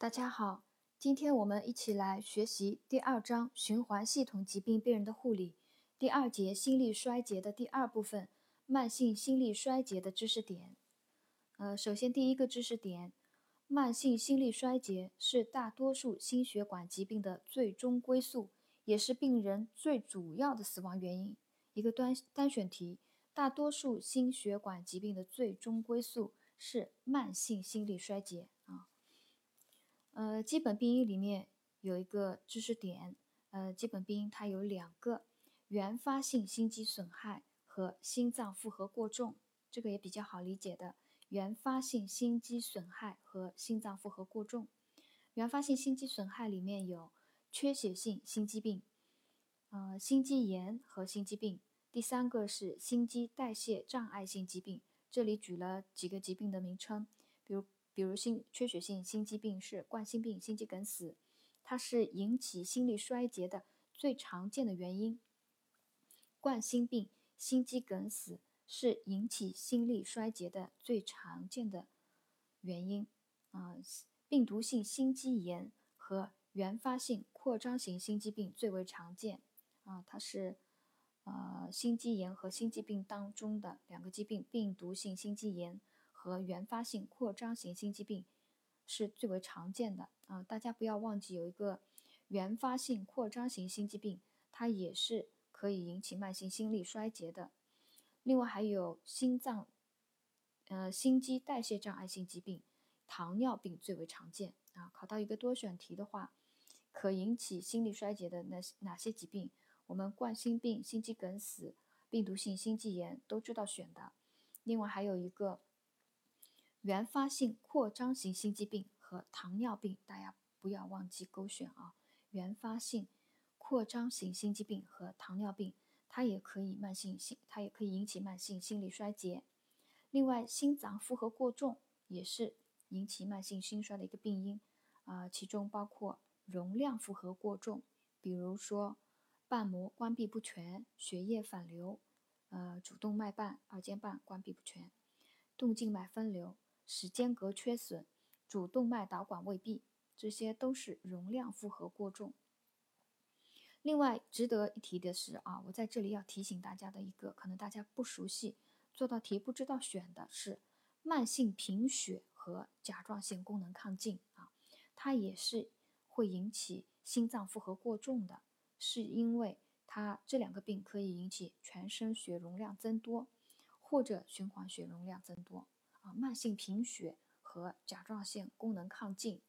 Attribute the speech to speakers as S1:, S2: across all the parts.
S1: 大家好，今天我们一起来学习第二章循环系统疾病病人的护理第二节心力衰竭的第二部分慢性心力衰竭的知识点。呃，首先第一个知识点，慢性心力衰竭是大多数心血管疾病的最终归宿，也是病人最主要的死亡原因。一个单单选题，大多数心血管疾病的最终归宿是慢性心力衰竭。呃，基本病因里面有一个知识点，呃，基本病因它有两个：原发性心肌损害和心脏负荷过重。这个也比较好理解的，原发性心肌损害和心脏负荷过重。原发性心肌损害里面有缺血性心肌病，呃，心肌炎和心肌病。第三个是心肌代谢障碍性疾病，这里举了几个疾病的名称，比如。比如心缺血性心肌病是冠心病、心肌梗死，它是引起心力衰竭的最常见的原因。冠心病、心肌梗死是引起心力衰竭的最常见的原因。啊，病毒性心肌炎和原发性扩张型心肌病最为常见。啊，它是呃心肌炎和心肌病当中的两个疾病，病毒性心肌炎。和原发性扩张型心肌病是最为常见的啊！大家不要忘记有一个原发性扩张型心肌病，它也是可以引起慢性心力衰竭的。另外还有心脏，呃，心肌代谢障碍性疾病、糖尿病最为常见啊！考到一个多选题的话，可引起心力衰竭的那哪些疾病？我们冠心病、心肌梗死、病毒性心肌炎都知道选的。另外还有一个。原发性扩张型心肌病和糖尿病，大家不要忘记勾选啊！原发性扩张型心肌病和糖尿病，它也可以慢性心，它也可以引起慢性心力衰竭。另外，心脏负荷过重也是引起慢性心衰的一个病因啊，其中包括容量负荷过重，比如说瓣膜关闭不全、血液反流、呃主动脉瓣、二尖瓣关闭不全、动静脉分流。室间隔缺损、主动脉导管未闭，这些都是容量负荷过重。另外值得一提的是啊，我在这里要提醒大家的一个，可能大家不熟悉，做到题不知道选的是慢性贫血和甲状腺功能亢进啊，它也是会引起心脏负荷过重的，是因为它这两个病可以引起全身血容量增多或者循环血容量增多。啊，慢性贫血和甲状腺功能亢进，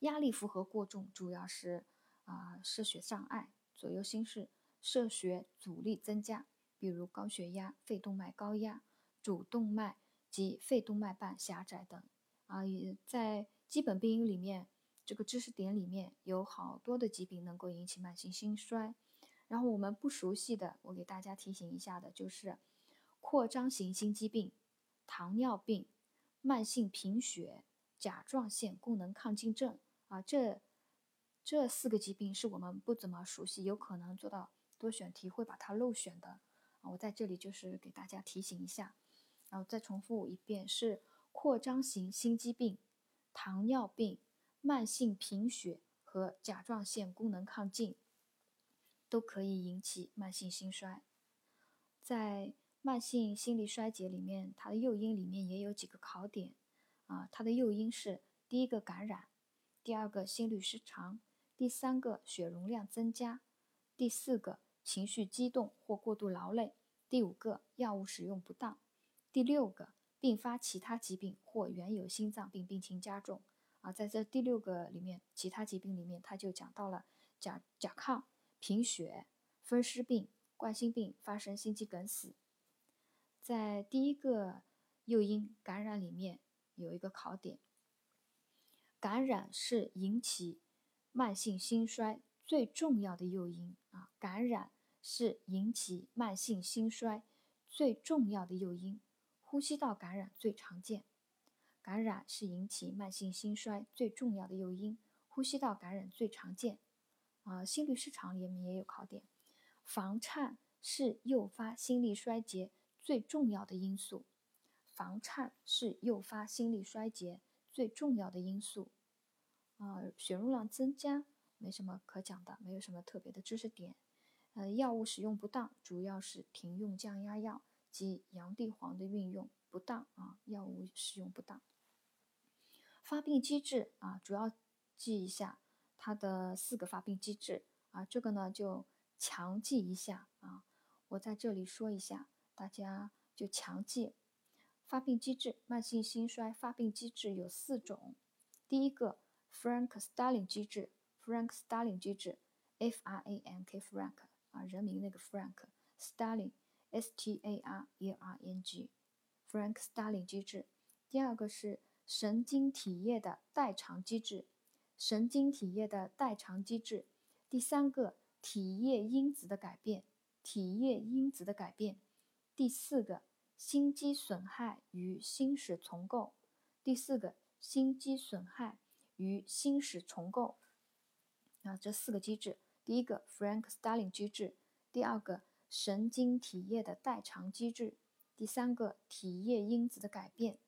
S1: 压力负荷过重，主要是啊射血障碍、左右心室射血阻力增加，比如高血压、肺动脉高压、主动脉及肺动脉瓣狭窄等。啊，也在基本病因里面，这个知识点里面有好多的疾病能够引起慢性心衰。然后我们不熟悉的，我给大家提醒一下的，就是扩张型心肌病。糖尿病、慢性贫血、甲状腺功能亢进症啊，这这四个疾病是我们不怎么熟悉，有可能做到多选题会把它漏选的啊。我在这里就是给大家提醒一下，然后再重复一遍：是扩张型心肌病、糖尿病、慢性贫血和甲状腺功能亢进，都可以引起慢性心衰，在。慢性心力衰竭里面，它的诱因里面也有几个考点，啊，它的诱因是第一个感染，第二个心律失常，第三个血容量增加，第四个情绪激动或过度劳累，第五个药物使用不当，第六个并发其他疾病或原有心脏病病情加重，啊，在这第六个里面，其他疾病里面，它就讲到了甲甲亢、贫血、风湿病、冠心病发生心肌梗死。在第一个诱因感染里面有一个考点，感染是引起慢性心衰最重要的诱因啊，感染是引起慢性心衰最重要的诱因，呼吸道感染最常见，感染是引起慢性心衰最重要的诱因，呼吸道感染最常见，啊，心律失常里面也有考点，房颤是诱发心力衰竭。最重要的因素，房颤是诱发心力衰竭最重要的因素啊，血容量增加，没什么可讲的，没有什么特别的知识点。呃，药物使用不当，主要是停用降压药及洋地黄的运用不当啊，药物使用不当。发病机制啊，主要记一下它的四个发病机制啊，这个呢就强记一下啊。我在这里说一下，大家就强记。发病机制，慢性心衰发病机制有四种。第一个，Frank-Starling 机制，Frank-Starling 机制，F-R-A-N-K，Frank 啊，人名那个 Frank，Starling，S-T-A-R-L-I-N-G，Frank-Starling 机制。第二个是神经体液的代偿机制，神经体液的代偿机制。第三个，体液因子的改变，体液因子的改变。第四个，心肌损害与心室重构。第四个，心肌损害与心室重构。啊，这四个机制，第一个 Frank-Starling 机制，第二个神经体液的代偿机制，第三个体液因子的改变。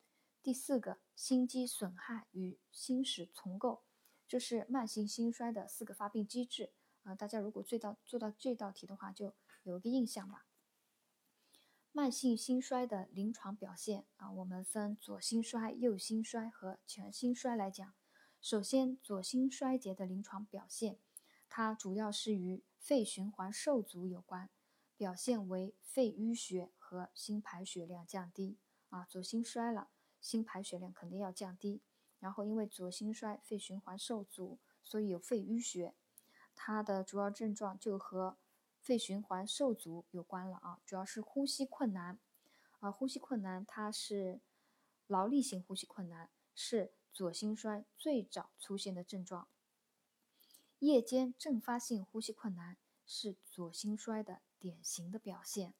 S1: 第四个，心肌损害与心室重构，这是慢性心衰的四个发病机制啊。大家如果做到做到这道题的话，就有一个印象吧。慢性心衰的临床表现啊，我们分左心衰、右心衰和全心衰来讲。首先，左心衰竭的临床表现，它主要是与肺循环受阻有关，表现为肺淤血和心排血量降低啊。左心衰了。心排血量肯定要降低，然后因为左心衰肺循环受阻，所以有肺淤血，它的主要症状就和肺循环受阻有关了啊，主要是呼吸困难啊，呼吸困难它是劳力性呼吸困难，是左心衰最早出现的症状。夜间阵发性呼吸困难是左心衰的典型的表现，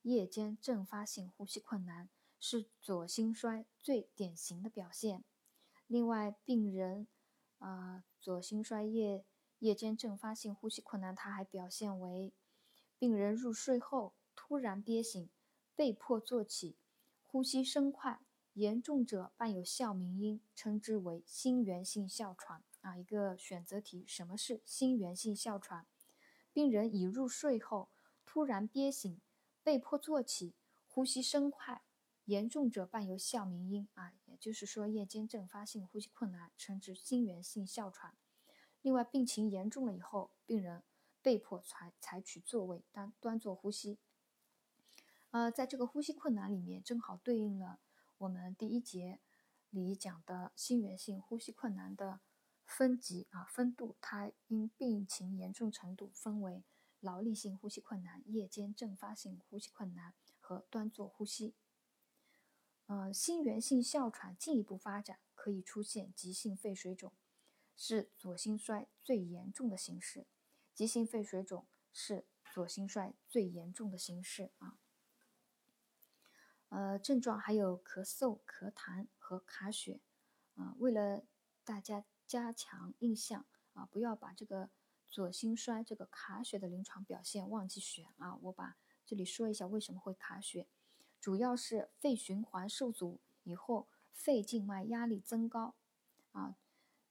S1: 夜间阵发性呼吸困难。是左心衰最典型的表现。另外，病人啊，左心衰夜夜间阵发性呼吸困难，它还表现为病人入睡后突然憋醒，被迫坐起，呼吸声快，严重者伴有哮鸣音，称之为心源性哮喘啊。一个选择题，什么是心源性哮喘？病人已入睡后突然憋醒，被迫坐起，呼吸声快。严重者伴有哮鸣音啊，也就是说夜间阵发性呼吸困难，称之心源性哮喘。另外，病情严重了以后，病人被迫采采取坐位端端坐呼吸。呃，在这个呼吸困难里面，正好对应了我们第一节里讲的心源性呼吸困难的分级啊分度，它因病情严重程度分为劳力性呼吸困难、夜间阵发性呼吸困难和端坐呼吸。呃，心源性哮喘进一步发展，可以出现急性肺水肿，是左心衰最严重的形式。急性肺水肿是左心衰最严重的形式啊。呃，症状还有咳嗽、咳痰和卡血啊。为了大家加强印象啊，不要把这个左心衰这个卡血的临床表现忘记选啊。我把这里说一下为什么会卡血。主要是肺循环受阻以后，肺静脉压力增高，啊，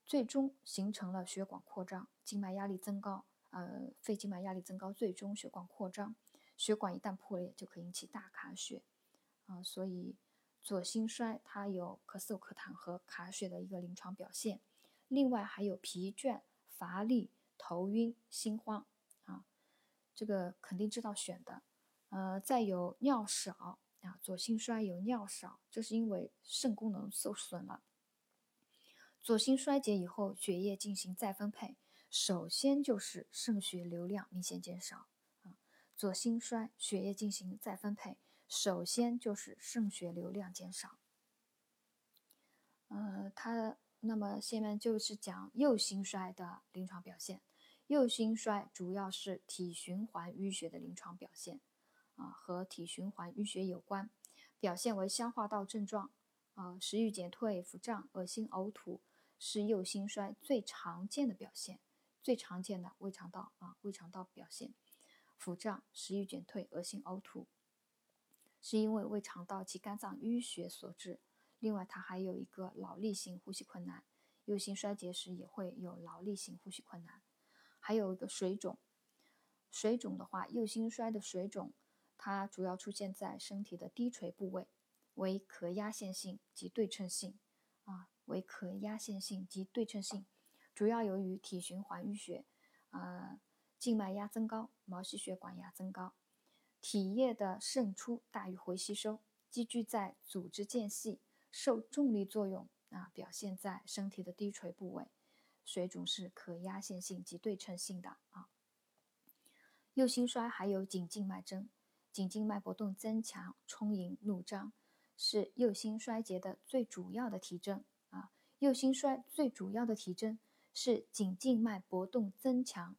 S1: 最终形成了血管扩张，静脉压力增高，呃，肺静脉压力增高，最终血管扩张，血管一旦破裂就可引起大卡血，啊，所以左心衰它有咳嗽、咳痰和卡血的一个临床表现，另外还有疲倦、乏力、头晕、心慌，啊，这个肯定知道选的，呃，再有尿少。啊，左心衰有尿少，这是因为肾功能受损了。左心衰竭以后，血液进行再分配，首先就是肾血流量明显减少。啊，左心衰血液进行再分配，首先就是肾血流量减少。呃，它那么下面就是讲右心衰的临床表现。右心衰主要是体循环淤血的临床表现。啊，和体循环淤血有关，表现为消化道症状，啊，食欲减退、腹胀、恶心、呕吐，是右心衰最常见的表现，最常见的胃肠道啊，胃肠道表现，腹胀、食欲减退、恶心、呕吐，是因为胃肠道及肝脏淤血所致。另外，它还有一个劳力性呼吸困难，右心衰竭时也会有劳力性呼吸困难。还有一个水肿，水肿的话，右心衰的水肿，它主要出现在身体的低垂部位，为可压线性及对称性啊，为可压线性及对称性，主要由于体循环淤血，啊，静脉压增高，毛细血管压增高，体液的渗出大于回吸收，积聚在组织间隙，受重力作用啊，表现在身体的低垂部位。水肿是可压线性及对称性的啊。右心衰还有颈静脉征，颈静脉搏动增强、充盈、怒张，是右心衰竭的最主要的体征啊。右心衰最主要的体征是颈静脉搏动增强、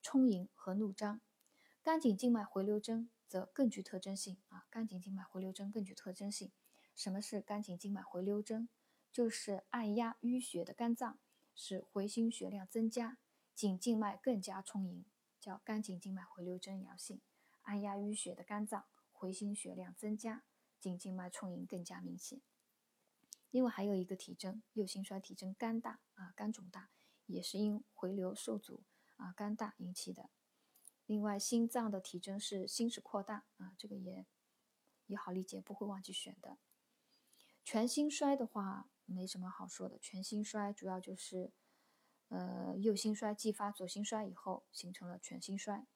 S1: 充盈和怒张。肝颈静脉回流征则更具特征性啊。肝颈静脉回流征更具特征性。什么是肝颈静脉回流征？就是按压淤血的肝脏。使回心血量增加，颈静脉更加充盈，叫肝颈静脉回流征阳性。按压淤血的肝脏，回心血量增加，颈静脉充盈更加明显。另外还有一个体征，右心衰体征肝大啊，肝肿大，也是因回流受阻啊，肝大引起的。另外心脏的体征是心室扩大啊，这个也也好理解，不会忘记选的。全心衰的话。没什么好说的，全心衰主要就是，呃，右心衰继发左心衰以后形成了全心衰。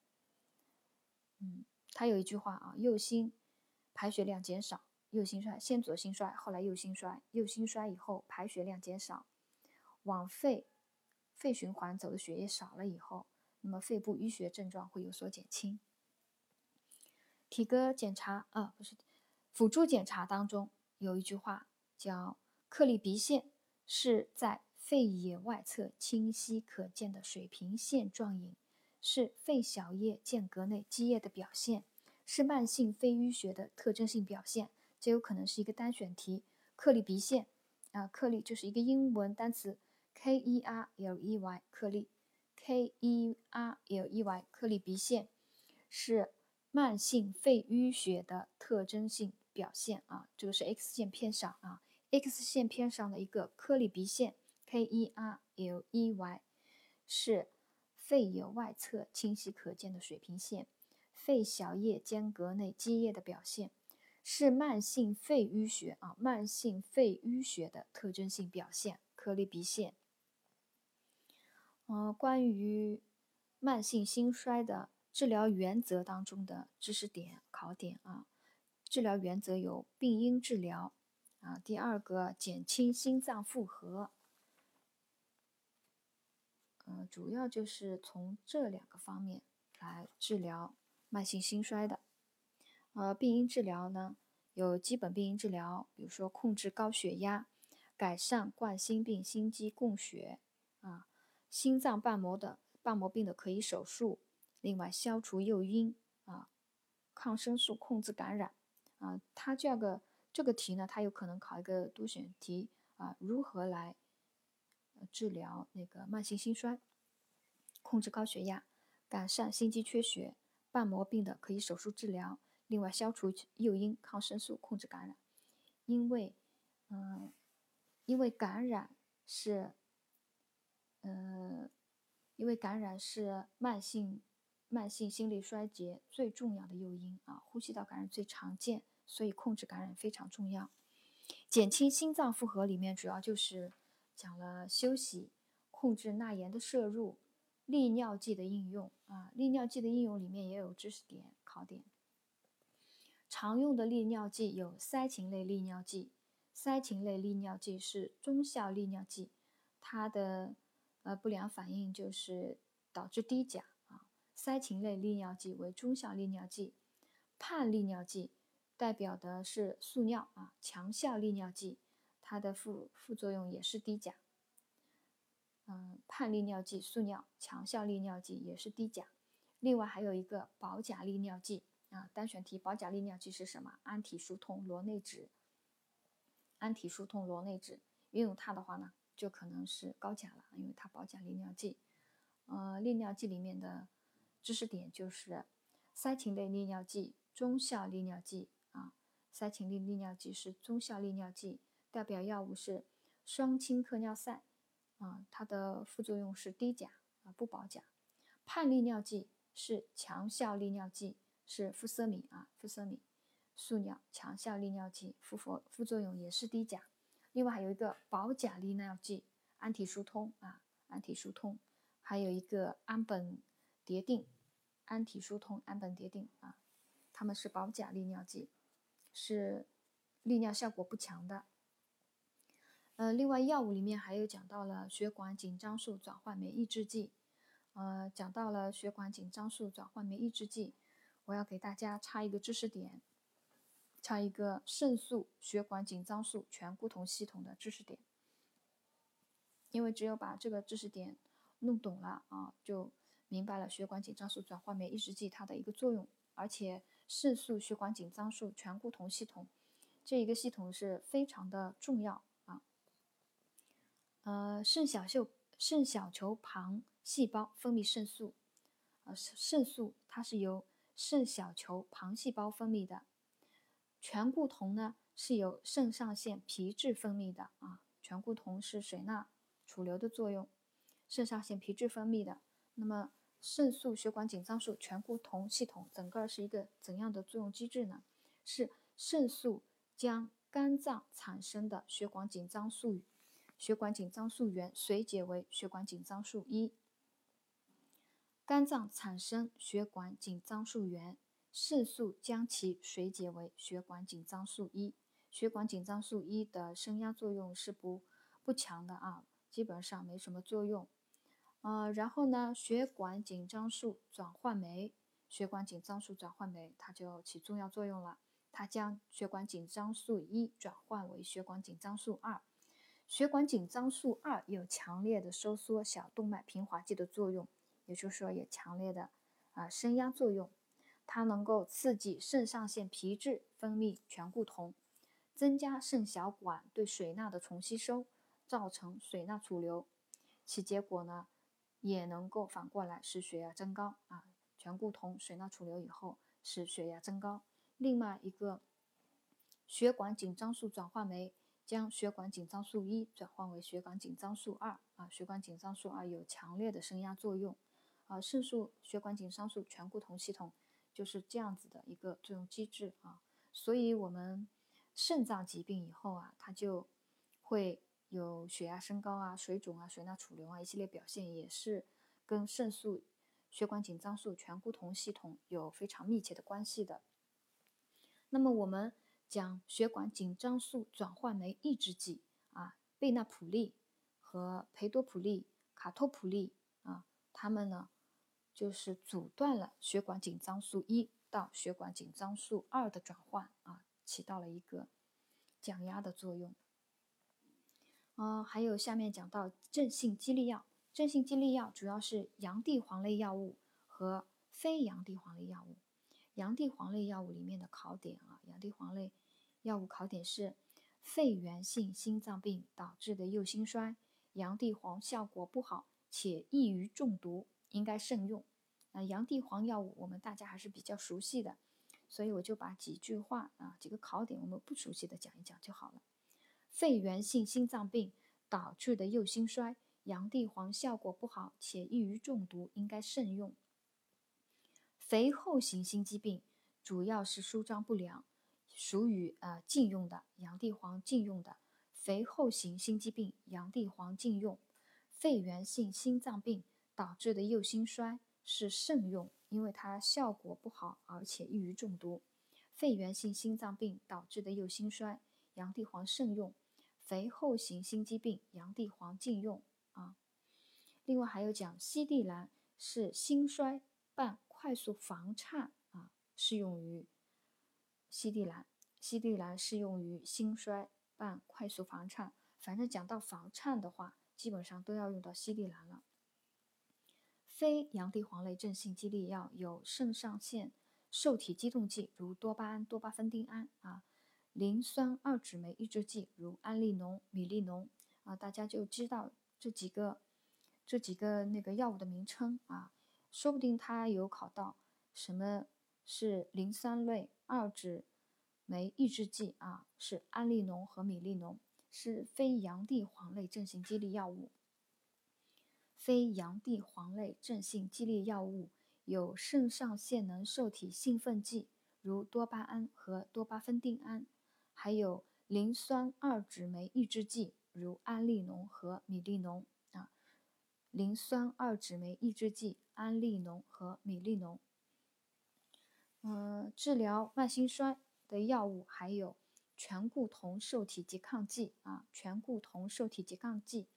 S1: 嗯，他有一句话啊，右心排血量减少，右心衰先左心衰，后来右心衰，右心衰以后排血量减少，往肺肺循环走的血液少了以后，那么肺部淤血症状会有所减轻。体格检查啊，不是辅助检查当中有一句话叫。颗粒鼻线是在肺野外侧清晰可见的水平线状影，是肺小叶间隔内积液的表现，是慢性肺淤血的特征性表现。这有可能是一个单选题。克里鼻线啊，克里就是一个英文单词 K E R L E Y，颗粒 K E R L E Y，颗粒鼻线是慢性肺淤血的特征性表现啊。这个是 X 线偏上啊。X 线片上的一个颗粒鼻线，K-E-R-L-E-Y，是肺叶外侧清晰可见的水平线，肺小叶间隔内积液的表现，是慢性肺淤血啊，慢性肺淤血的特征性表现。颗粒鼻线。呃，关于慢性心衰的治疗原则当中的知识点考点啊，治疗原则有病因治疗。啊，第二个减轻心脏负荷，嗯，主要就是从这两个方面来治疗慢性心衰的。呃，病因治疗呢，有基本病因治疗，比如说控制高血压，改善冠心病心肌供血，啊，心脏瓣膜的瓣膜病的可以手术，另外消除诱因，啊，抗生素控制感染，啊，它这个。这个题呢，它有可能考一个多选题啊，如何来治疗那个慢性心衰？控制高血压，改善心肌缺血，瓣膜病的可以手术治疗，另外消除诱因，抗生素控制感染。因为，嗯，因为感染是，呃，因为感染是慢性慢性心力衰竭最重要的诱因啊，呼吸道感染最常见。所以控制感染非常重要，减轻心脏负荷里面主要就是讲了休息，控制钠盐的摄入，利尿剂的应用啊，利尿剂的应用里面也有知识点考点。常用的利尿剂有塞嗪类利尿剂，塞嗪类利尿剂是中效利尿剂，它的呃不良反应就是导致低钾啊，塞嗪类利尿剂为中效利尿剂，泮利尿剂。代表的是速尿啊，强效利尿剂，它的副副作用也是低钾。嗯，泮利尿剂、速尿、强效利尿剂也是低钾。另外还有一个保钾利尿剂啊，单选题保钾利尿剂是什么？氨体疏通螺内酯。氨体疏通螺内酯，运用它的话呢，就可能是高钾了，因为它保钾利尿剂。呃，利尿剂里面的知识点就是塞嗪类利尿剂、中效利尿剂。塞嗪类利尿剂是中效利尿剂，代表药物是双氢克尿噻、啊，它的副作用是低钾啊，不保钾。泮利尿剂是强效利尿剂，是呋塞米啊，呋塞米速尿强效利尿剂，副副副作用也是低钾。另外还有一个保钾利尿剂，安体舒通啊，安体舒通，还有一个氨苯蝶啶，安体舒通，氨苯蝶啶啊，它们是保钾利尿剂，是利尿效果不强的。呃，另外药物里面还有讲到了血管紧张素转换酶抑制剂，呃，讲到了血管紧张素转换酶抑制剂，我要给大家插一个知识点，插一个肾素血管紧张素醛固酮系统的知识点，因为只有把这个知识点弄懂了啊，就明白了血管紧张素转换酶抑制剂它的一个作用，而且肾素血管紧张素醛固酮系统这一个系统是非常的重要啊。呃，肾小球肾小球旁细胞分泌肾素，呃，肾素它是由肾小球旁细胞分泌的，醛固酮呢是由肾上腺皮质分泌的啊，醛固酮是水钠储留的作用，肾上腺皮质分泌的。那么肾素血管紧张素醛固酮系统整个是一个怎样的作用机制呢？是肾素将肝脏产生的血管紧张素。血管紧张素原水解为血管紧张素一，肝脏产生血管紧张素原，肾素将其水解为血管紧张素一。血管紧张素一的升压作用是不不强的啊，基本上没什么作用。呃，然后呢，血管紧张素转换酶，血管紧张素转换酶它就起重要作用了，它将血管紧张素一转换为血管紧张素二。血管紧张素二有强烈的收缩小动脉平滑肌的作用，也就是说有强烈的啊升压作用。它能够刺激肾上腺皮质分泌醛固酮，增加肾小管对水钠的重吸收，造成水钠储留。其结果呢，也能够反过来使血压增高啊。醛固酮、水钠储留以后使血压增高。另外一个血管紧张素转换酶。将血管紧张素一转换为血管紧张素二啊，血管紧张素二有强烈的升压作用啊，肾素血管紧张素醛固酮系统就是这样子的一个作用机制啊，所以我们肾脏疾病以后啊，它就会有血压升高啊、水肿啊、水钠储留啊一系列表现，也是跟肾素血管紧张素醛固酮系统有非常密切的关系的。那么我们。讲血管紧张素转换酶抑制剂啊，贝那普利和培多普利、卡托普利啊，它们呢就是阻断了血管紧张素一到血管紧张素二的转换啊，起到了一个降压的作用。嗯，还有下面讲到镇性激励药，镇性激励药主要是洋地黄类药物和非洋地黄类药物。洋地黄类药物里面的考点啊，洋地黄类。药物考点是肺源性心脏病导致的右心衰，洋地黄效果不好且易于中毒，应该慎用。啊，洋地黄药物我们大家还是比较熟悉的，所以我就把几句话啊，几个考点我们不熟悉的讲一讲就好了。肺源性心脏病导致的右心衰，洋地黄效果不好且易于中毒，应该慎用。肥厚型心肌病主要是舒张不良。属于呃禁用的洋地黄禁用的肥厚型心肌病，洋地黄禁用；肺源性心脏病导致的右心衰是慎用，因为它效果不好，而且易于中毒。肺源性心脏病导致的右心衰，洋地黄慎用；肥厚型心肌病，洋地黄禁用啊。另外还有讲西地兰是心衰伴快速房颤啊，适用于。西地兰，西地兰适用于心衰伴快速房颤。反正讲到房颤的话，基本上都要用到西地兰了。非洋地黄类镇性激励药有肾上腺受体激动剂，如多巴胺、多巴酚丁胺啊；磷酸二酯酶抑制剂，如安利农、米利农啊。大家就知道这几个这几个那个药物的名称啊，说不定它有考到什么是磷酸类。二酯酶抑制剂啊，是安利农和米利农，是非洋地黄类镇性激励药物。非阳地黄类镇性激励药物有肾上腺能受体兴奋剂，如多巴胺和多巴酚丁胺，还有磷酸二酯酶抑制剂，如安利农和米利农啊。磷酸二酯酶抑制剂安利农和米利农。嗯，治疗慢性衰的药物还有醛固酮受体拮抗剂啊，醛固酮受体拮抗剂。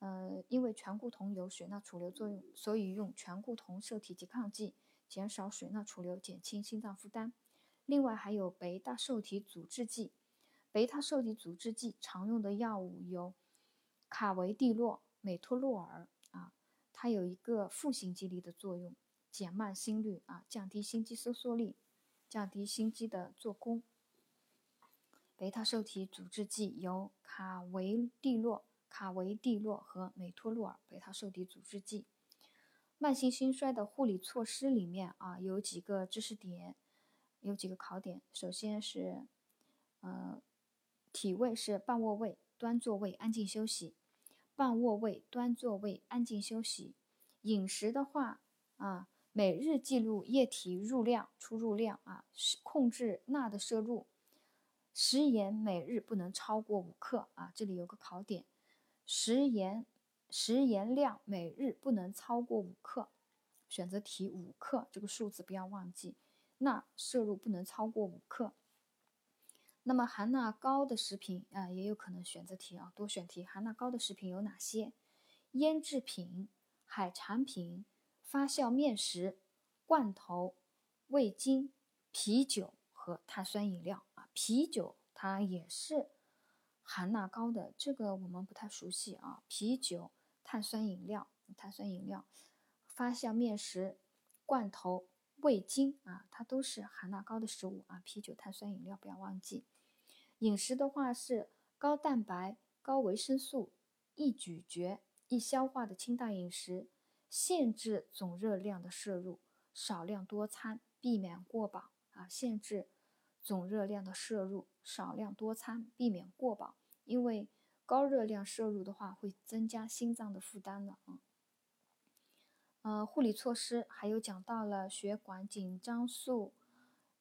S1: 呃，因为醛固酮有水钠储留作用，所以用醛固酮受体拮抗剂，减少水钠储留，减轻心脏负担。另外还有贝塔受体阻滞剂，贝塔受体阻滞剂常用的药物有卡维地洛、美托洛尔啊，它有一个负性激励的作用，减慢心率啊，降低心肌收缩力，降低心肌的做工。贝塔受体阻滞剂有卡维地洛。卡维地洛和美托洛尔贝塔受体阻滞剂。慢性心衰的护理措施里面啊，有几个知识点，有几个考点。首先是，呃，体位是半卧位，端坐位，安静休息。半卧位，端坐位，安静休息。饮食的话啊，每日记录液体入量、出入量啊，控制钠的摄入。食盐每日不能超过五克啊，这里有个考点。食盐食盐量每日不能超过五克，选择题五克这个数字不要忘记。钠摄入不能超过五克。那么含钠高的食品啊，也有可能选择题啊，多选题。含钠高的食品有哪些？腌制品、海产品、发酵面食、罐头、味精、啤酒和碳酸饮料啊，啤酒它也是。含钠高的这个我们不太熟悉啊，啤酒、碳酸饮料、碳酸饮料、发酵面食、罐头、味精啊，它都是含钠高的食物啊。啤酒、碳酸饮料不要忘记。饮食的话是高蛋白、高维生素、易咀嚼、易消化的清淡饮食，限制总热量的摄入，少量多餐，避免过饱啊。限制总热量的摄入。少量多餐，避免过饱，因为高热量摄入的话会增加心脏的负担的啊。呃，护理措施还有讲到了血管紧张素，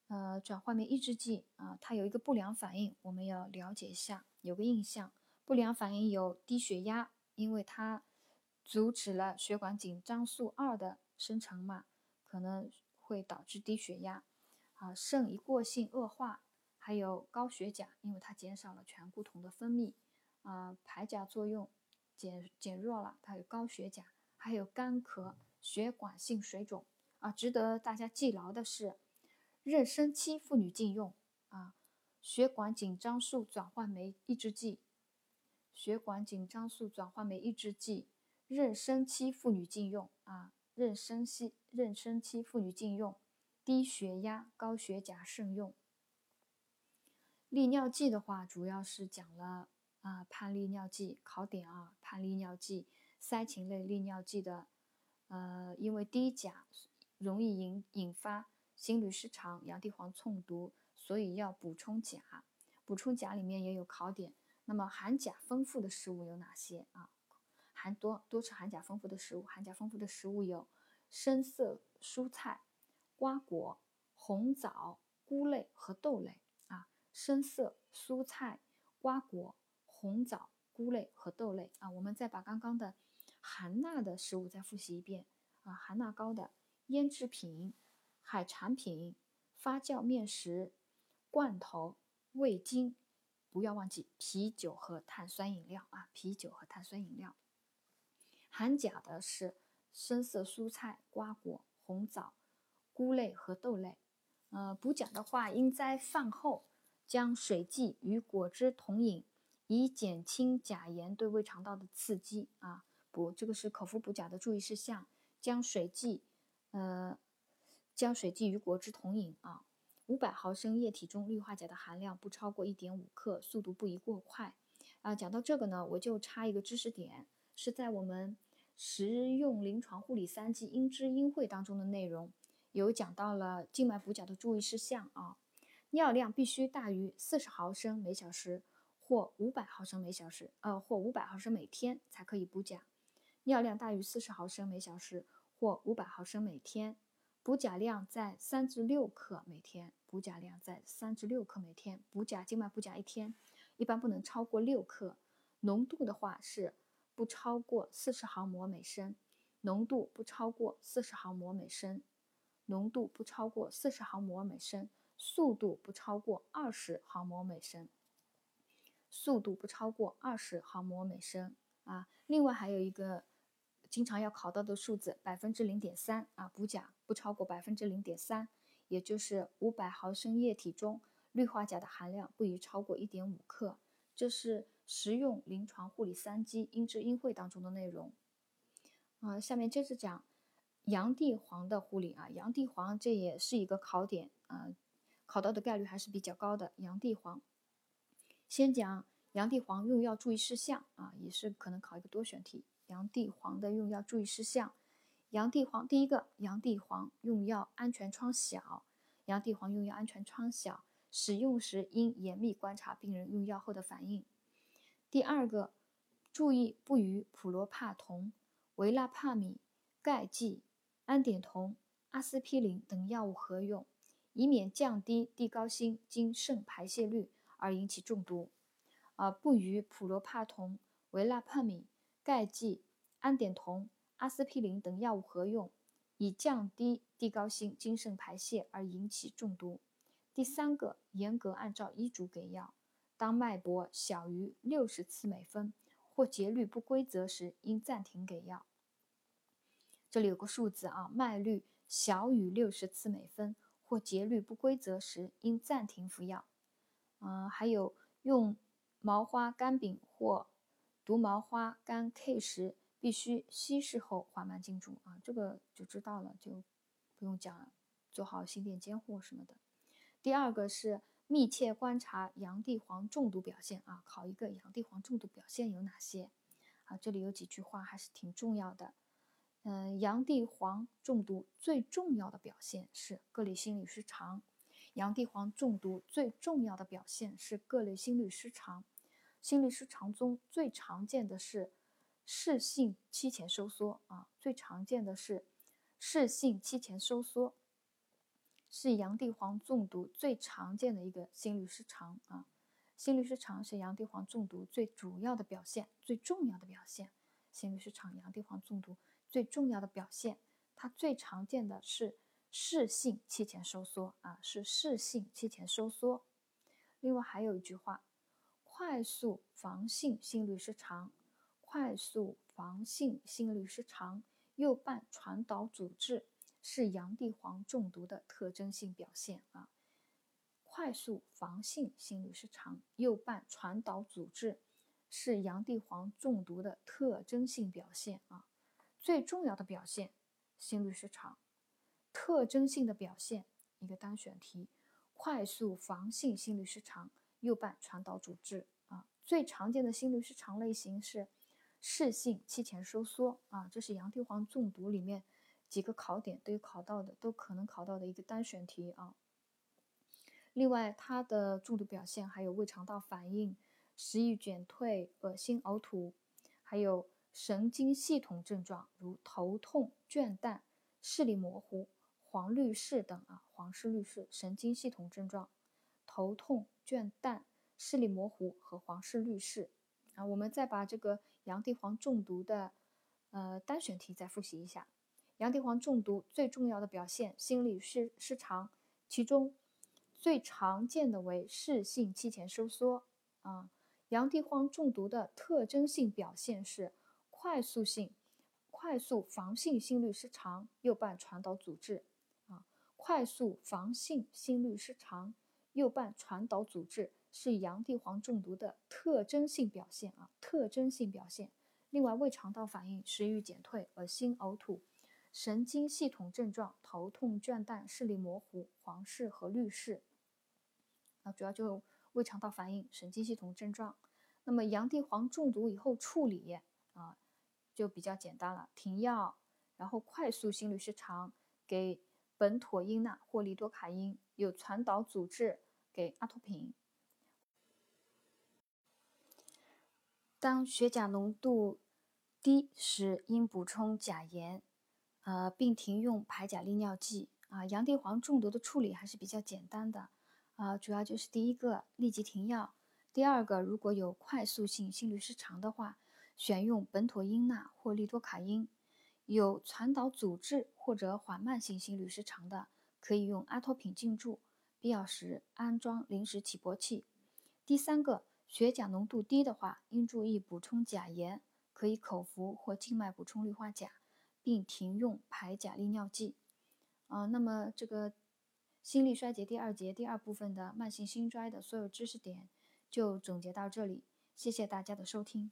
S1: 呃，转换酶抑制剂啊，它有一个不良反应，我们要了解一下，有个印象。不良反应有低血压，因为它阻止了血管紧张素二的生成嘛，可能会导致低血压啊，肾一过性恶化。还有高血钾，因为它减少了醛固酮的分泌，啊，排钾作用减减弱了，它有高血钾。还有干咳、血管性水肿，啊，值得大家记牢的是，妊娠期妇女禁用啊，血管紧张素转换酶抑制剂，血管紧张素转换酶抑制剂，妊娠期妇女禁用啊，妊娠期妊娠期妇女禁用，低血压、高血钾慎用。利尿剂的话，主要是讲了啊，判利尿剂考点啊，判利尿剂，塞嗪类利尿剂的，呃，因为低钾容易引引发心律失常、洋地黄中毒，所以要补充钾。补充钾里面也有考点，那么含钾丰富的食物有哪些啊？含多多吃含钾丰富的食物，含钾丰富的食物有深色蔬菜、瓜果、红枣、菇类和豆类。深色蔬菜、瓜果、红枣、菇类和豆类啊，我们再把刚刚的含钠的食物再复习一遍啊，含钠高的腌制品、海产品、发酵面食、罐头、味精，不要忘记啤酒和碳酸饮料啊，啤酒和碳酸饮料。含钾的是深色蔬菜、瓜果、红枣、菇类和豆类。呃，补钾的话，应在饭后。将水剂与果汁同饮，以减轻钾盐对胃肠道的刺激啊。补这个是口服补钾的注意事项。将水剂，呃，将水剂与果汁同饮啊。五百毫升液体中氯化钾的含量不超过一点五克，速度不宜过快。啊，讲到这个呢，我就插一个知识点，是在我们实用临床护理三剂应知应会当中的内容，有讲到了静脉补钾的注意事项啊。尿量必须大于四十毫升每小时或五百毫升每小时，呃，或五百毫升每天才可以补钾。尿量大于四十毫升每小时或五百毫升每天，补钾量在三至六克每天，补钾量在三至六克每天，补钾静脉补钾一天一般不能超过六克，浓度的话是不超过四十毫摩每升，浓度不超过四十毫摩每升，浓度不超过四十毫摩每升，速度不超过二十毫摩每升。速度不超过二十毫摩每升啊。另外还有一个经常要考到的数字，百分之零点三啊，补钾不超过百分之零点三，也就是五百毫升液体中氯化钾的含量不宜超过一点五克。这是实用临床护理三基应知应会当中的内容啊。下面接着讲洋地黄的护理啊，洋地黄这也是一个考点啊，考到的概率还是比较高的。洋地黄。先讲洋地黄用药注意事项啊，也是可能考一个多选题。洋地黄的用药注意事项，洋地黄第一个，洋地黄用药安全窗小，洋地黄用药安全窗小，使用时应严密观察病人用药后的反应。第二个，注意不与普罗帕酮、维拉帕米、钙剂、氨碘酮、阿司匹林等药物合用，以免降低地高辛经肾排泄率。而引起中毒，啊，不与普罗帕酮、维拉帕米、钙剂、氨碘酮、阿司匹林等药物合用，以降低地高辛经肾排泄而引起中毒。第三个，严格按照医嘱给药，当脉搏小于六十次每分或节律不规则时，应暂停给药。这里有个数字啊，脉率小于六十次每分或节律不规则时，应暂停服药。嗯，还有用毛花干饼或毒毛花干 K 时，必须稀释后缓慢进注啊，这个就知道了，就不用讲了，做好心电监护什么的。第二个是密切观察洋地黄中毒表现啊，考一个洋地黄中毒表现有哪些啊？这里有几句话还是挺重要的。嗯，洋地黄中毒最重要的表现是各类心律失常。洋地黄中毒最重要的表现是各类心律失常，心律失常中最常见的是室性期前收缩啊，最常见的是室性期前收缩，是洋地黄中毒最常见的一个心律失常啊。心律失常是洋地黄中毒最主要的表现，最重要的表现。心律失常，洋地黄中毒最重要的表现，它最常见的是。室性期前收缩啊，是室性期前收缩。另外还有一句话，快速房性心律失常，快速房性心律失常右半传导阻滞是洋地黄中毒的特征性表现啊。快速房性心律失常右半传导阻滞是洋地黄中毒的特征性表现啊。最重要的表现，心律失常。特征性的表现，一个单选题，快速房性心律失常右半传导阻滞啊，最常见的心律失常类型是室性期前收缩啊，这是洋地黄中毒里面几个考点都有考到的，都可能考到的一个单选题啊。另外，它的中毒表现还有胃肠道反应、食欲减退、恶心呕吐，还有神经系统症状，如头痛、倦怠、视力模糊。黄绿视等啊，黄视绿视神经系统症状，头痛、倦怠、视力模糊和黄视绿视啊。我们再把这个洋地黄中毒的呃单选题再复习一下。洋地黄中毒最重要的表现，心律失失常，其中最常见的为室性期前收缩啊。洋地黄中毒的特征性表现是快速性、快速房性心律失常右半传导阻滞。啊快速房性心律失常右半传导阻滞是洋地黄中毒的特征性表现啊，特征性表现。另外，胃肠道反应、食欲减退、恶心呕吐、神经系统症状、头痛、倦怠、视力模糊、黄视和绿视啊，主要就胃肠道反应、神经系统症状。那么，洋地黄中毒以后处理啊，就比较简单了，停药，然后快速心律失常给。苯妥英钠或利多卡因有传导阻滞，给阿托品。当血钾浓度低时应补充钾盐，呃，并停用排钾利尿剂。啊，洋地黄中毒的处理还是比较简单的，啊，主要就是第一个立即停药，第二个如果有快速性心律失常的话，选用苯妥英钠或利多卡因；有传导阻滞或者缓慢性心律失常的，可以用阿托品静注，必要时安装临时起搏器。第三个，血钾浓度低的话，应注意补充钾盐，可以口服或静脉补充氯化钾，并停用排钾利尿剂。啊，那么这个心力衰竭第二节第二部分的慢性心衰的所有知识点就总结到这里，谢谢大家的收听。